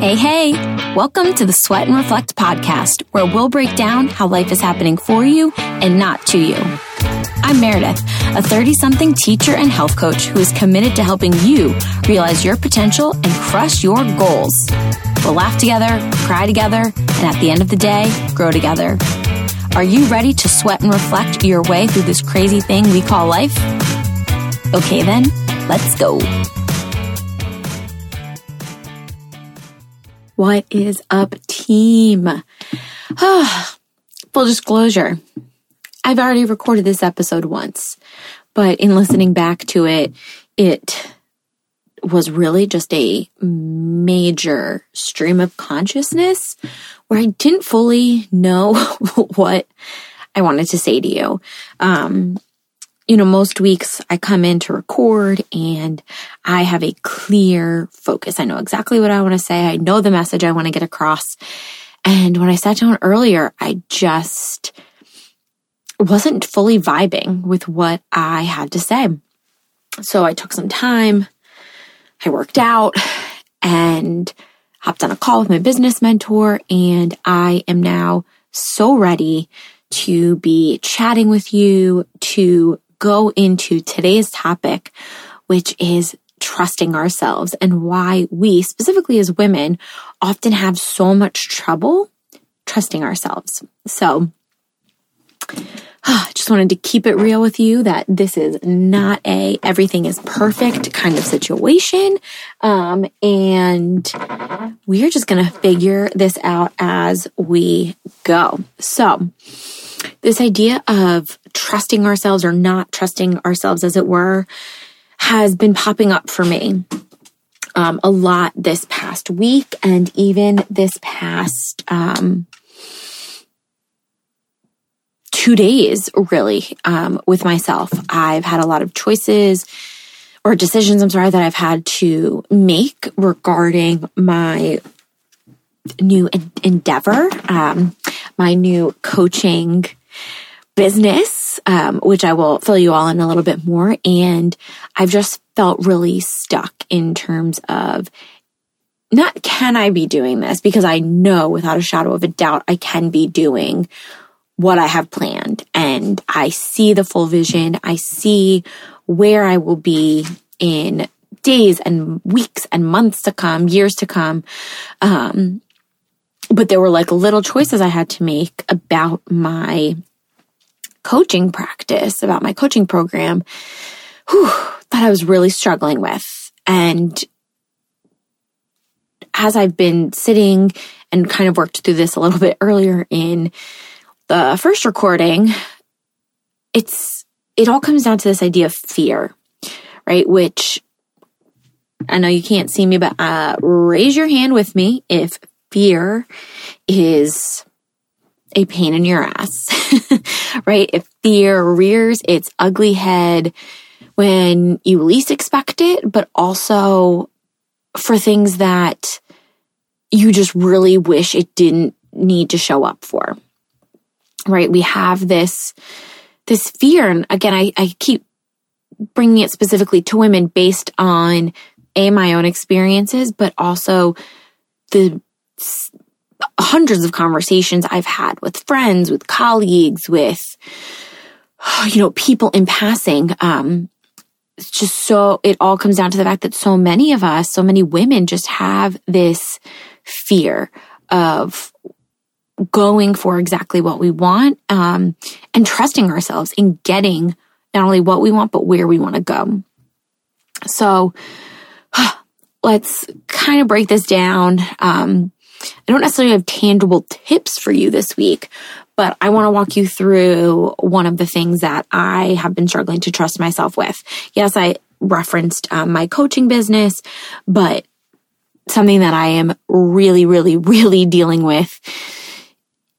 Hey, hey, welcome to the Sweat and Reflect podcast, where we'll break down how life is happening for you and not to you. I'm Meredith, a 30 something teacher and health coach who is committed to helping you realize your potential and crush your goals. We'll laugh together, cry together, and at the end of the day, grow together. Are you ready to sweat and reflect your way through this crazy thing we call life? Okay, then, let's go. What is up, team? Full disclosure, I've already recorded this episode once, but in listening back to it, it was really just a major stream of consciousness where I didn't fully know what I wanted to say to you. Um, you know, most weeks I come in to record and I have a clear focus. I know exactly what I want to say. I know the message I want to get across. And when I sat down earlier, I just wasn't fully vibing with what I had to say. So I took some time. I worked out and hopped on a call with my business mentor and I am now so ready to be chatting with you, to go into today's topic, which is trusting ourselves and why we, specifically as women, often have so much trouble trusting ourselves. So, I just wanted to keep it real with you that this is not a everything is perfect kind of situation. Um, and we're just going to figure this out as we go. So, this idea of trusting ourselves or not trusting ourselves, as it were, has been popping up for me um, a lot this past week and even this past um, two days, really, um, with myself. I've had a lot of choices or decisions, I'm sorry, that I've had to make regarding my new endeavor, um, my new coaching business, um, which I will fill you all in a little bit more. And I've just felt really stuck in terms of not can I be doing this because I know without a shadow of a doubt I can be doing what I have planned and I see the full vision. I see where I will be in days and weeks and months to come, years to come. Um, but there were like little choices I had to make about my coaching practice, about my coaching program, whew, that I was really struggling with. And as I've been sitting and kind of worked through this a little bit earlier in the first recording, it's, it all comes down to this idea of fear, right? Which I know you can't see me, but uh, raise your hand with me if fear is a pain in your ass, right? If fear rears its ugly head when you least expect it, but also for things that you just really wish it didn't need to show up for, right? We have this, this fear. And again, I, I keep bringing it specifically to women based on a, my own experiences, but also the hundreds of conversations I've had with friends, with colleagues, with, you know, people in passing. Um, it's just so, it all comes down to the fact that so many of us, so many women just have this fear of going for exactly what we want, um, and trusting ourselves in getting not only what we want, but where we want to go. So, let's kind of break this down. Um, I don't necessarily have tangible tips for you this week, but I want to walk you through one of the things that I have been struggling to trust myself with. Yes, I referenced um, my coaching business, but something that I am really, really, really dealing with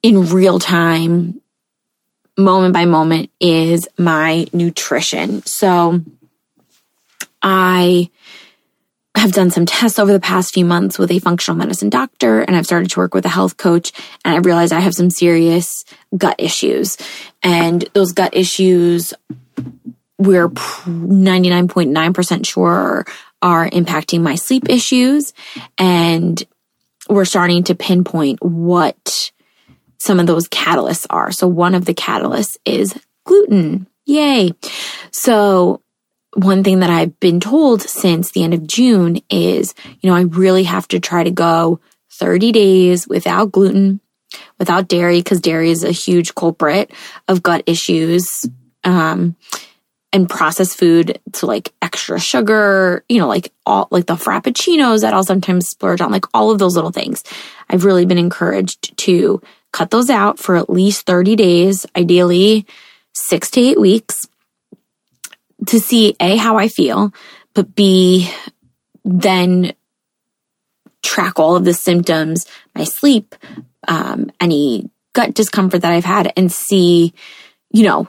in real time, moment by moment, is my nutrition. So I have done some tests over the past few months with a functional medicine doctor and I've started to work with a health coach and I realized I have some serious gut issues. And those gut issues we're 99.9% sure are impacting my sleep issues and we're starting to pinpoint what some of those catalysts are. So one of the catalysts is gluten. Yay. So one thing that I've been told since the end of June is, you know, I really have to try to go 30 days without gluten, without dairy, because dairy is a huge culprit of gut issues. Um, and processed food to like extra sugar, you know, like all like the frappuccinos that I'll sometimes splurge on, like all of those little things. I've really been encouraged to cut those out for at least 30 days, ideally six to eight weeks to see A, how I feel, but B, then track all of the symptoms, my sleep, um, any gut discomfort that I've had and see, you know,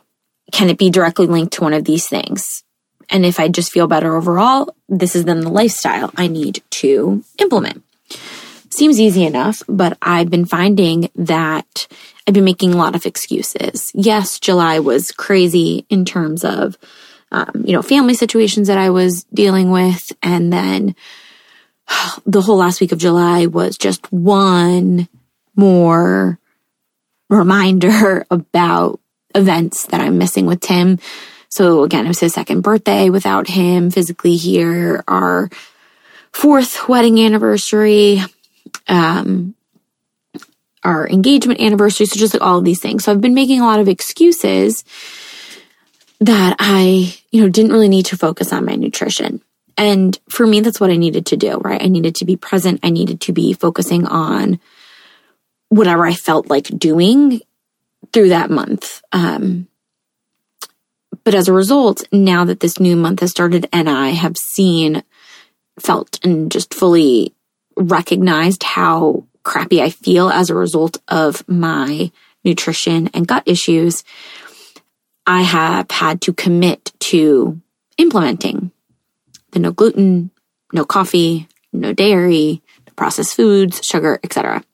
can it be directly linked to one of these things? And if I just feel better overall, this is then the lifestyle I need to implement. Seems easy enough, but I've been finding that I've been making a lot of excuses. Yes, July was crazy in terms of, um, you know, family situations that I was dealing with. And then the whole last week of July was just one more reminder about events that I'm missing with Tim. So again, it was his second birthday without him physically here, our fourth wedding anniversary, um, our engagement anniversary. So just like all of these things. So I've been making a lot of excuses that I, you know, didn't really need to focus on my nutrition. And for me, that's what I needed to do, right? I needed to be present. I needed to be focusing on whatever I felt like doing through that month. Um, but as a result, now that this new month has started and I have seen, felt, and just fully recognized how crappy I feel as a result of my nutrition and gut issues, I have had to commit to implementing the no gluten, no coffee, no dairy, no processed foods, sugar, etc.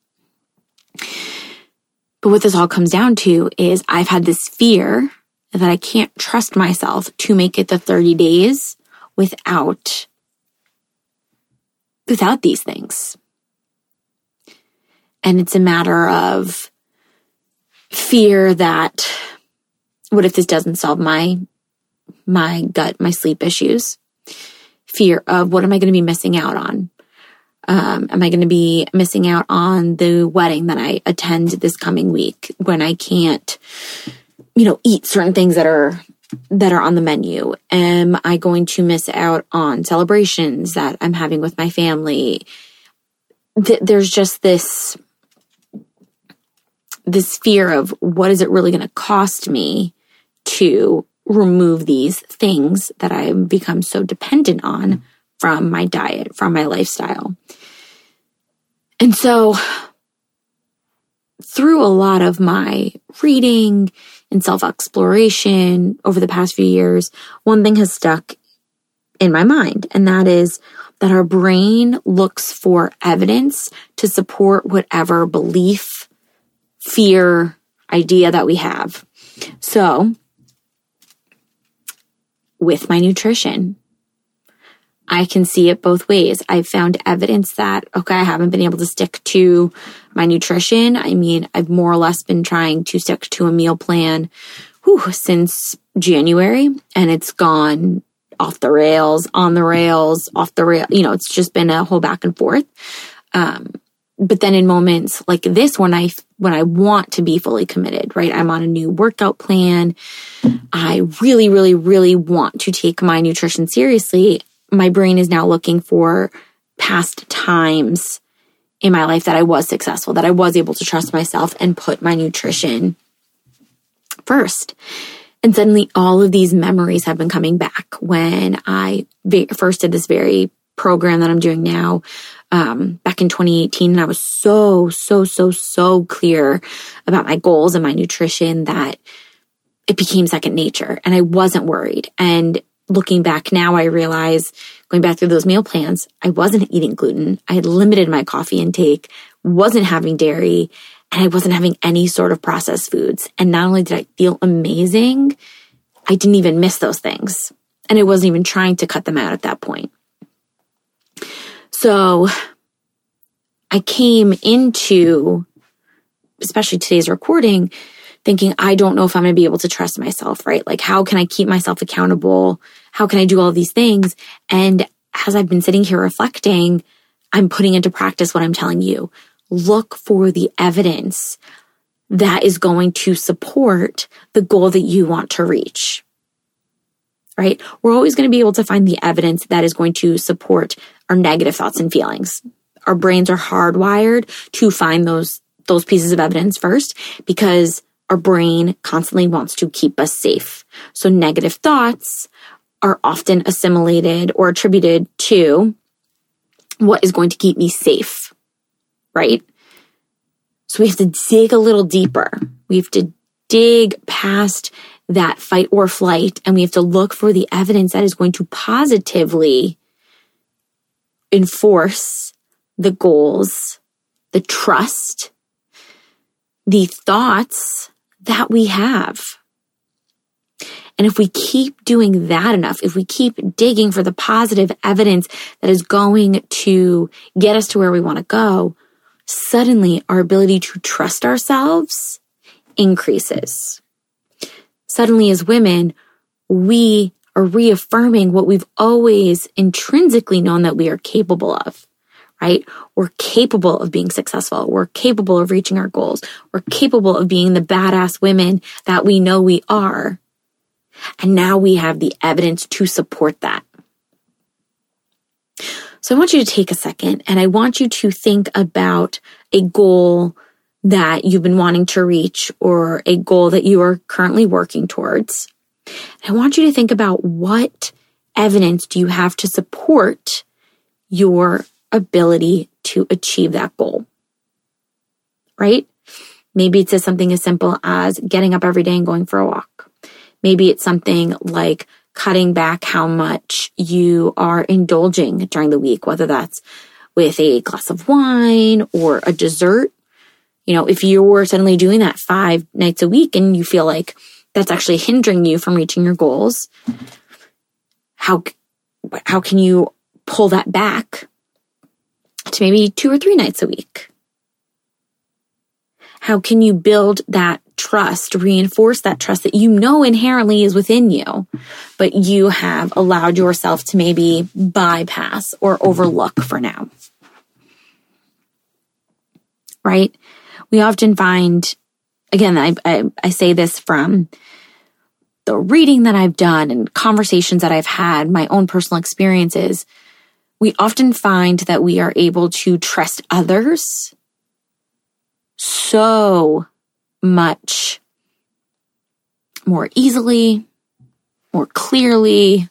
But what this all comes down to is I've had this fear that I can't trust myself to make it the 30 days without without these things. And it's a matter of fear that what if this doesn't solve my my gut, my sleep issues? Fear of what am I going to be missing out on? Um, am I going to be missing out on the wedding that I attend this coming week when I can't, you know, eat certain things that are that are on the menu? Am I going to miss out on celebrations that I'm having with my family? Th- there's just this this fear of what is it really going to cost me to remove these things that I've become so dependent on from my diet, from my lifestyle. And so through a lot of my reading and self exploration over the past few years, one thing has stuck in my mind, and that is that our brain looks for evidence to support whatever belief, fear, idea that we have. So, with my nutrition, I can see it both ways. I've found evidence that, okay, I haven't been able to stick to my nutrition. I mean, I've more or less been trying to stick to a meal plan whew, since January and it's gone off the rails, on the rails, off the rail. You know, it's just been a whole back and forth. Um, but then in moments like this, when I, when I want to be fully committed, right? I'm on a new workout plan. I really, really, really want to take my nutrition seriously my brain is now looking for past times in my life that I was successful, that I was able to trust myself and put my nutrition first. And suddenly all of these memories have been coming back when I first did this very program that I'm doing now um, back in 2018. And I was so, so, so, so clear about my goals and my nutrition that it became second nature and I wasn't worried. And looking back now, I realize going back through those meal plans, I wasn't eating gluten. I had limited my coffee intake, wasn't having dairy, and I wasn't having any sort of processed foods. And not only did I feel amazing, I didn't even miss those things. And I wasn't even trying to cut them out at that point. So I came into, especially today's recording, thinking, I don't know if I'm going to be able to trust myself, right? Like, how can I keep myself accountable? How can I do all these things? And as I've been sitting here reflecting, I'm putting into practice what I'm telling you. Look for the evidence that is going to support the goal that you want to reach. Right? We're always going to be able to find the evidence that is going to support our negative thoughts and feelings. Our brains are hardwired to find those those pieces of evidence first because our brain constantly wants to keep us safe. So negative thoughts are often assimilated or attributed to what is going to keep me safe, right? So we have to dig a little deeper. We have to dig past that fight or flight and we have to look for the evidence that is going to positively enforce the goals, the trust, the thoughts that we have. And if we keep doing that enough, if we keep digging for the positive evidence that is going to get us to where we want to go, suddenly our ability to trust ourselves increases. Suddenly, as women, we are reaffirming what we've always intrinsically known that we are capable of right? We're capable of being successful. We're capable of reaching our goals. We're capable of being the badass women that we know we are. And now we have the evidence to support that. So I want you to take a second and I want you to think about a goal that you've been wanting to reach or a goal that you are currently working towards. I want you to think about what evidence do you have to support your ability to achieve that goal. Right? Maybe it's something as simple as getting up every day and going for a walk. Maybe it's something like cutting back how much you are indulging during the week, whether that's with a glass of wine or a dessert. You know, if you were suddenly doing that five nights a week and you feel like that's actually hindering you from reaching your goals, how, how can you pull that back to maybe two or three nights a week? How can you build that trust, reinforce that trust that you know inherently is within you, but you have allowed yourself to maybe bypass or overlook for now? Right? We often find, again, I, I, I say this from the reading that I've done and conversations that I've had, my own personal experiences we often find that we are able to trust others so much more easily, more clearly,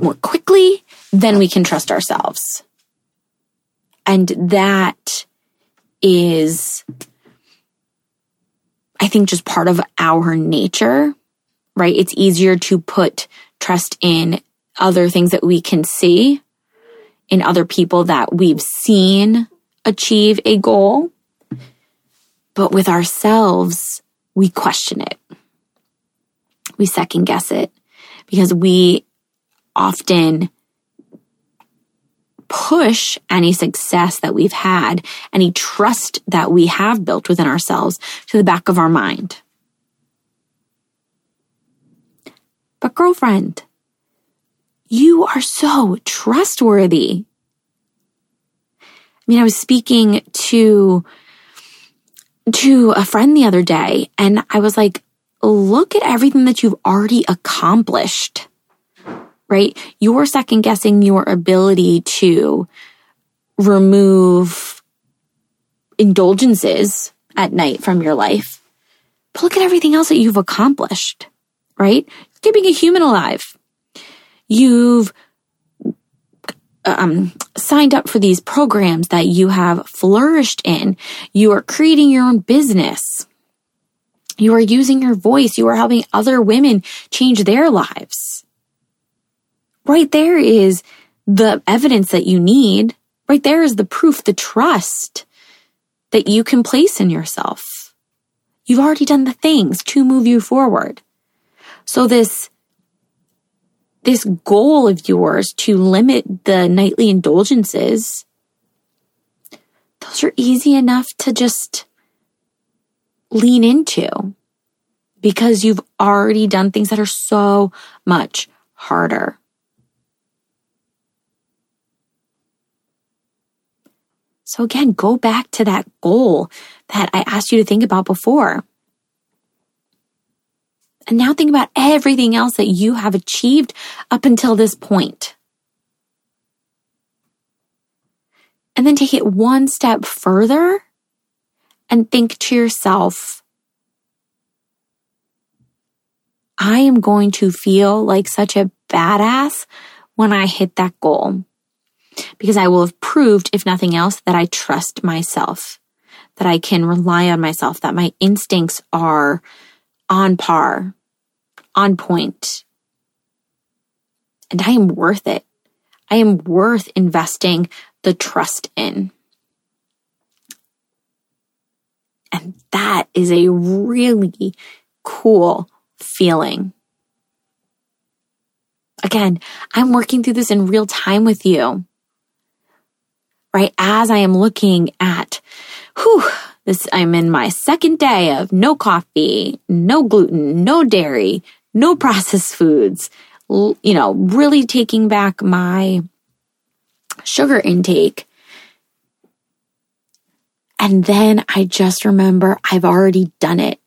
more quickly than we can trust ourselves. And that is, I think, just part of our nature, right? It's easier to put trust in other things that we can see in other people that we've seen achieve a goal. But with ourselves, we question it. We second guess it because we often push any success that we've had, any trust that we have built within ourselves to the back of our mind. But girlfriend, you are so trustworthy. I mean, I was speaking to, to a friend the other day and I was like, look at everything that you've already accomplished, right? You're second guessing your ability to remove indulgences at night from your life. But look at everything else that you've accomplished, right? Keeping a human alive. You've um, signed up for these programs that you have flourished in. You are creating your own business. You are using your voice. You are helping other women change their lives. Right there is the evidence that you need. Right there is the proof, the trust that you can place in yourself. You've already done the things to move you forward. So this this goal of yours to limit the nightly indulgences, those are easy enough to just lean into because you've already done things that are so much harder. So again, go back to that goal that I asked you to think about before. And now think about everything else that you have achieved up until this point. And then take it one step further and think to yourself, I am going to feel like such a badass when I hit that goal because I will have proved, if nothing else, that I trust myself, that I can rely on myself, that my instincts are on par, on point. And I am worth it. I am worth investing the trust in. And that is a really cool feeling. Again, I'm working through this in real time with you. Right as I am looking at, whew, this, I'm in my second day of no coffee, no gluten, no dairy, no processed foods, you know, really taking back my sugar intake. And then I just remember I've already done it.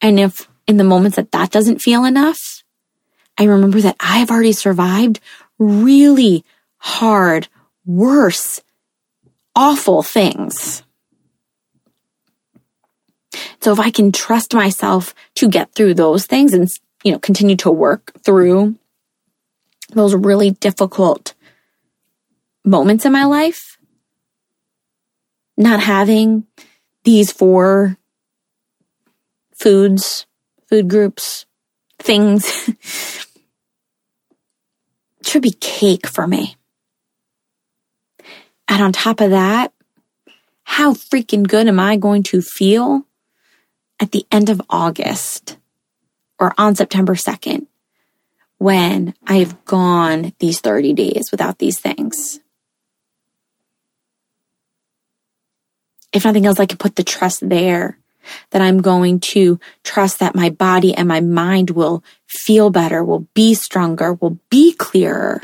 And if in the moments that that doesn't feel enough, I remember that I've already survived really hard, worse, awful things. So if I can trust myself to get through those things and, you know, continue to work through those really difficult moments in my life, not having these four foods, food groups, things should be cake for me. And on top of that, how freaking good am I going to feel at the end of August or on September 2nd when I've gone these 30 days without these things? If nothing else, I can put the trust there that I'm going to trust that my body and my mind will feel better, will be stronger, will be clearer.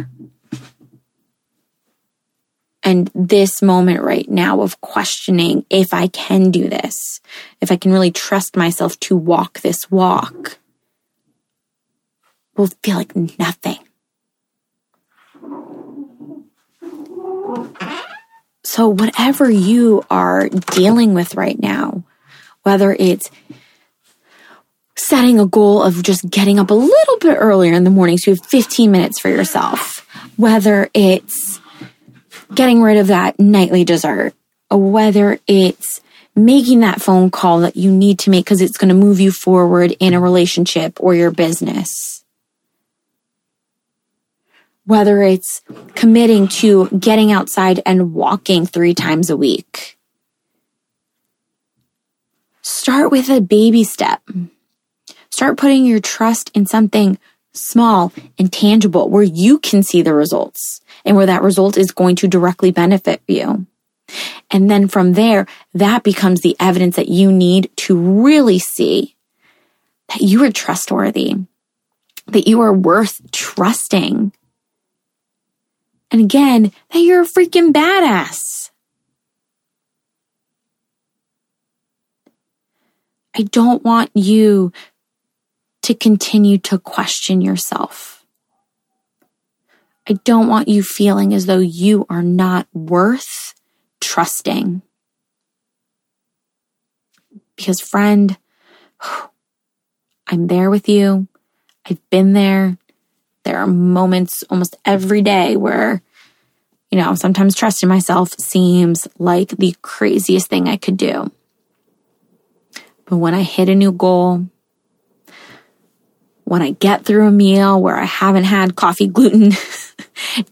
And this moment right now of questioning if I can do this, if I can really trust myself to walk this walk, will feel like nothing. So, whatever you are dealing with right now, whether it's setting a goal of just getting up a little bit earlier in the morning so you have 15 minutes for yourself, whether it's getting rid of that nightly dessert, whether it's making that phone call that you need to make because it's going to move you forward in a relationship or your business. Whether it's committing to getting outside and walking three times a week Start with a baby step. Start putting your trust in something small and tangible where you can see the results and where that result is going to directly benefit you. And then from there, that becomes the evidence that you need to really see that you are trustworthy, that you are worth trusting. And again, that you're a freaking badass. I don't want you to continue to question yourself. I don't want you feeling as though you are not worth trusting. Because, friend, I'm there with you. I've been there. There are moments almost every day where, you know, sometimes trusting myself seems like the craziest thing I could do. But when I hit a new goal, when I get through a meal where I haven't had coffee, gluten,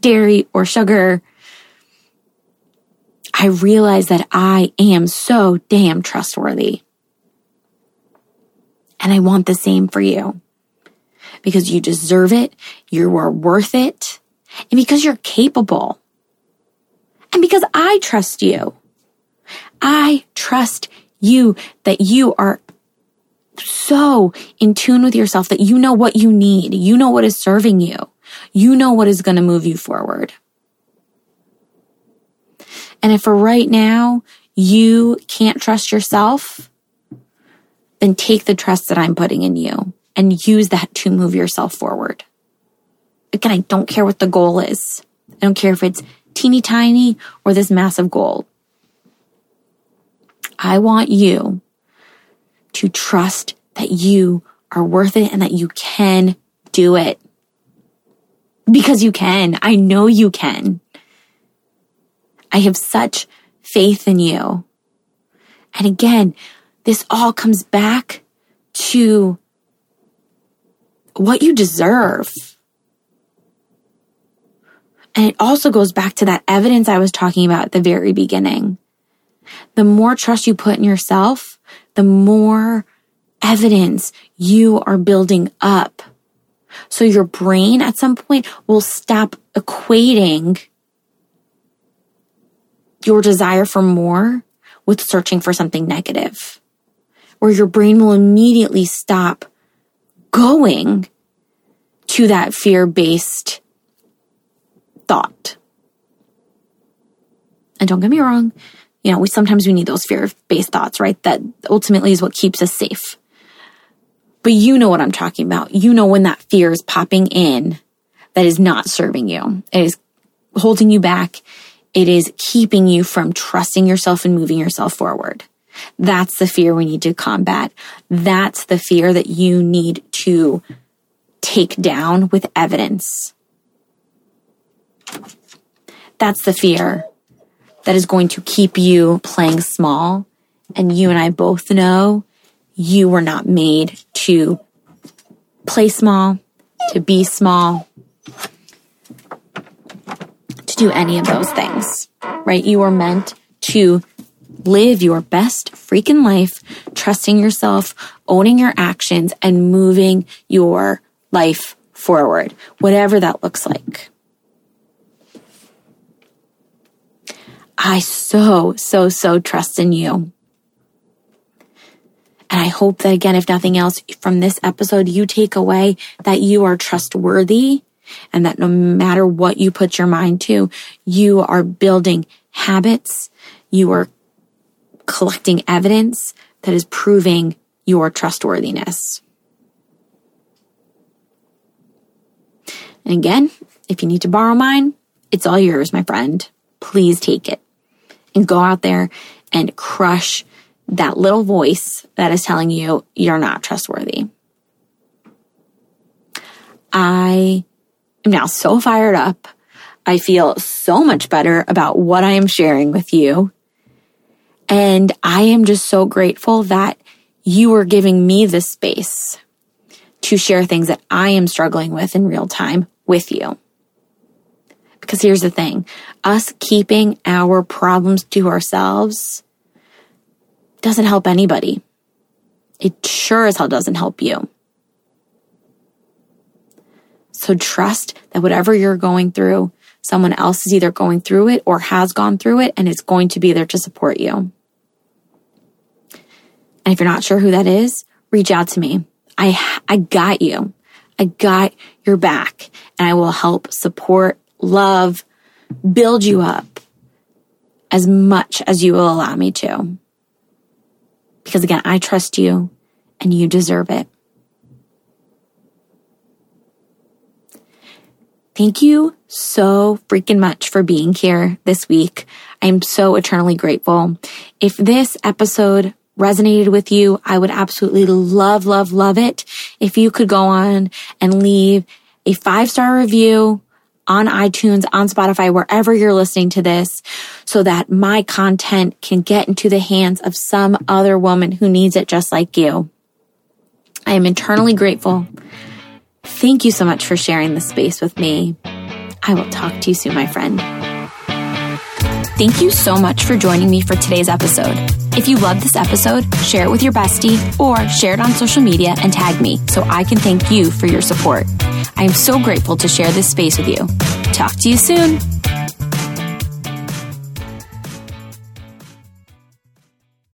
dairy, or sugar, I realize that I am so damn trustworthy. And I want the same for you. because you deserve it, you are worth it, and because you're capable. And because I trust you. I trust you that you are so in tune with yourself that you know what you need. You know what is serving you. You know what is going to move you forward. And if for right now you can't trust yourself, then take the trust that I'm putting in you and use that to move yourself forward. Again, I don't care what the goal is. I don't care if it's teeny tiny or this massive goal. I want you to trust that you are worth it and that you can do it. Because you can. I know you can. I have such faith in you. And again, this all comes back to what you deserve. And it also goes back to that evidence I was talking about at the very beginning. The more trust you put in yourself, the more evidence you are building up. So your brain at some point will stop equating your desire for more with searching for something negative, where your brain will immediately stop going to that fear based thought. And don't get me wrong, you know, we sometimes we need those fear based thoughts, right? That ultimately is what keeps us safe. But you know what I'm talking about. You know when that fear is popping in that is not serving you. It is holding you back. It is keeping you from trusting yourself and moving yourself forward. That's the fear we need to combat. That's the fear that you need to take down with evidence. That's the fear that is going to keep you playing small. And you and I both know you were not made to play small, to be small, to do any of those things, right? You were meant to live your best freaking life, trusting yourself, owning your actions, and moving your life forward, whatever that looks like. I so, so, so trust in you. And I hope that again, if nothing else from this episode, you take away that you are trustworthy and that no matter what you put your mind to, you are building habits. You are collecting evidence that is proving your trustworthiness. And again, if you need to borrow mine, it's all yours, my friend. Please take it and go out there and crush that little voice that is telling you you're not trustworthy. I am now so fired up. I feel so much better about what I am sharing with you. And I am just so grateful that you are giving me the space to share things that I am struggling with in real time with you. Because here's the thing us keeping our problems to ourselves doesn't help anybody. It sure as hell doesn't help you. So trust that whatever you're going through, someone else is either going through it or has gone through it and is going to be there to support you. And if you're not sure who that is, reach out to me. I, I got you. I got your back and I will help support, love, build you up as much as you will allow me to. Because again, I trust you and you deserve it. Thank you so freaking much for being here this week. I'm so eternally grateful. If this episode resonated with you, I would absolutely love, love, love it if you could go on and leave a five star review on iTunes, on Spotify, wherever you're listening to this, so that my content can get into the hands of some other woman who needs it just like you. I am eternally grateful. Thank you so much for sharing this space with me. I will talk to you soon, my friend. Thank you so much for joining me for today's episode. If you loved this episode, share it with your bestie or share it on social media and tag me so I can thank you for your support. I am so grateful to share this space with you. Talk to you soon.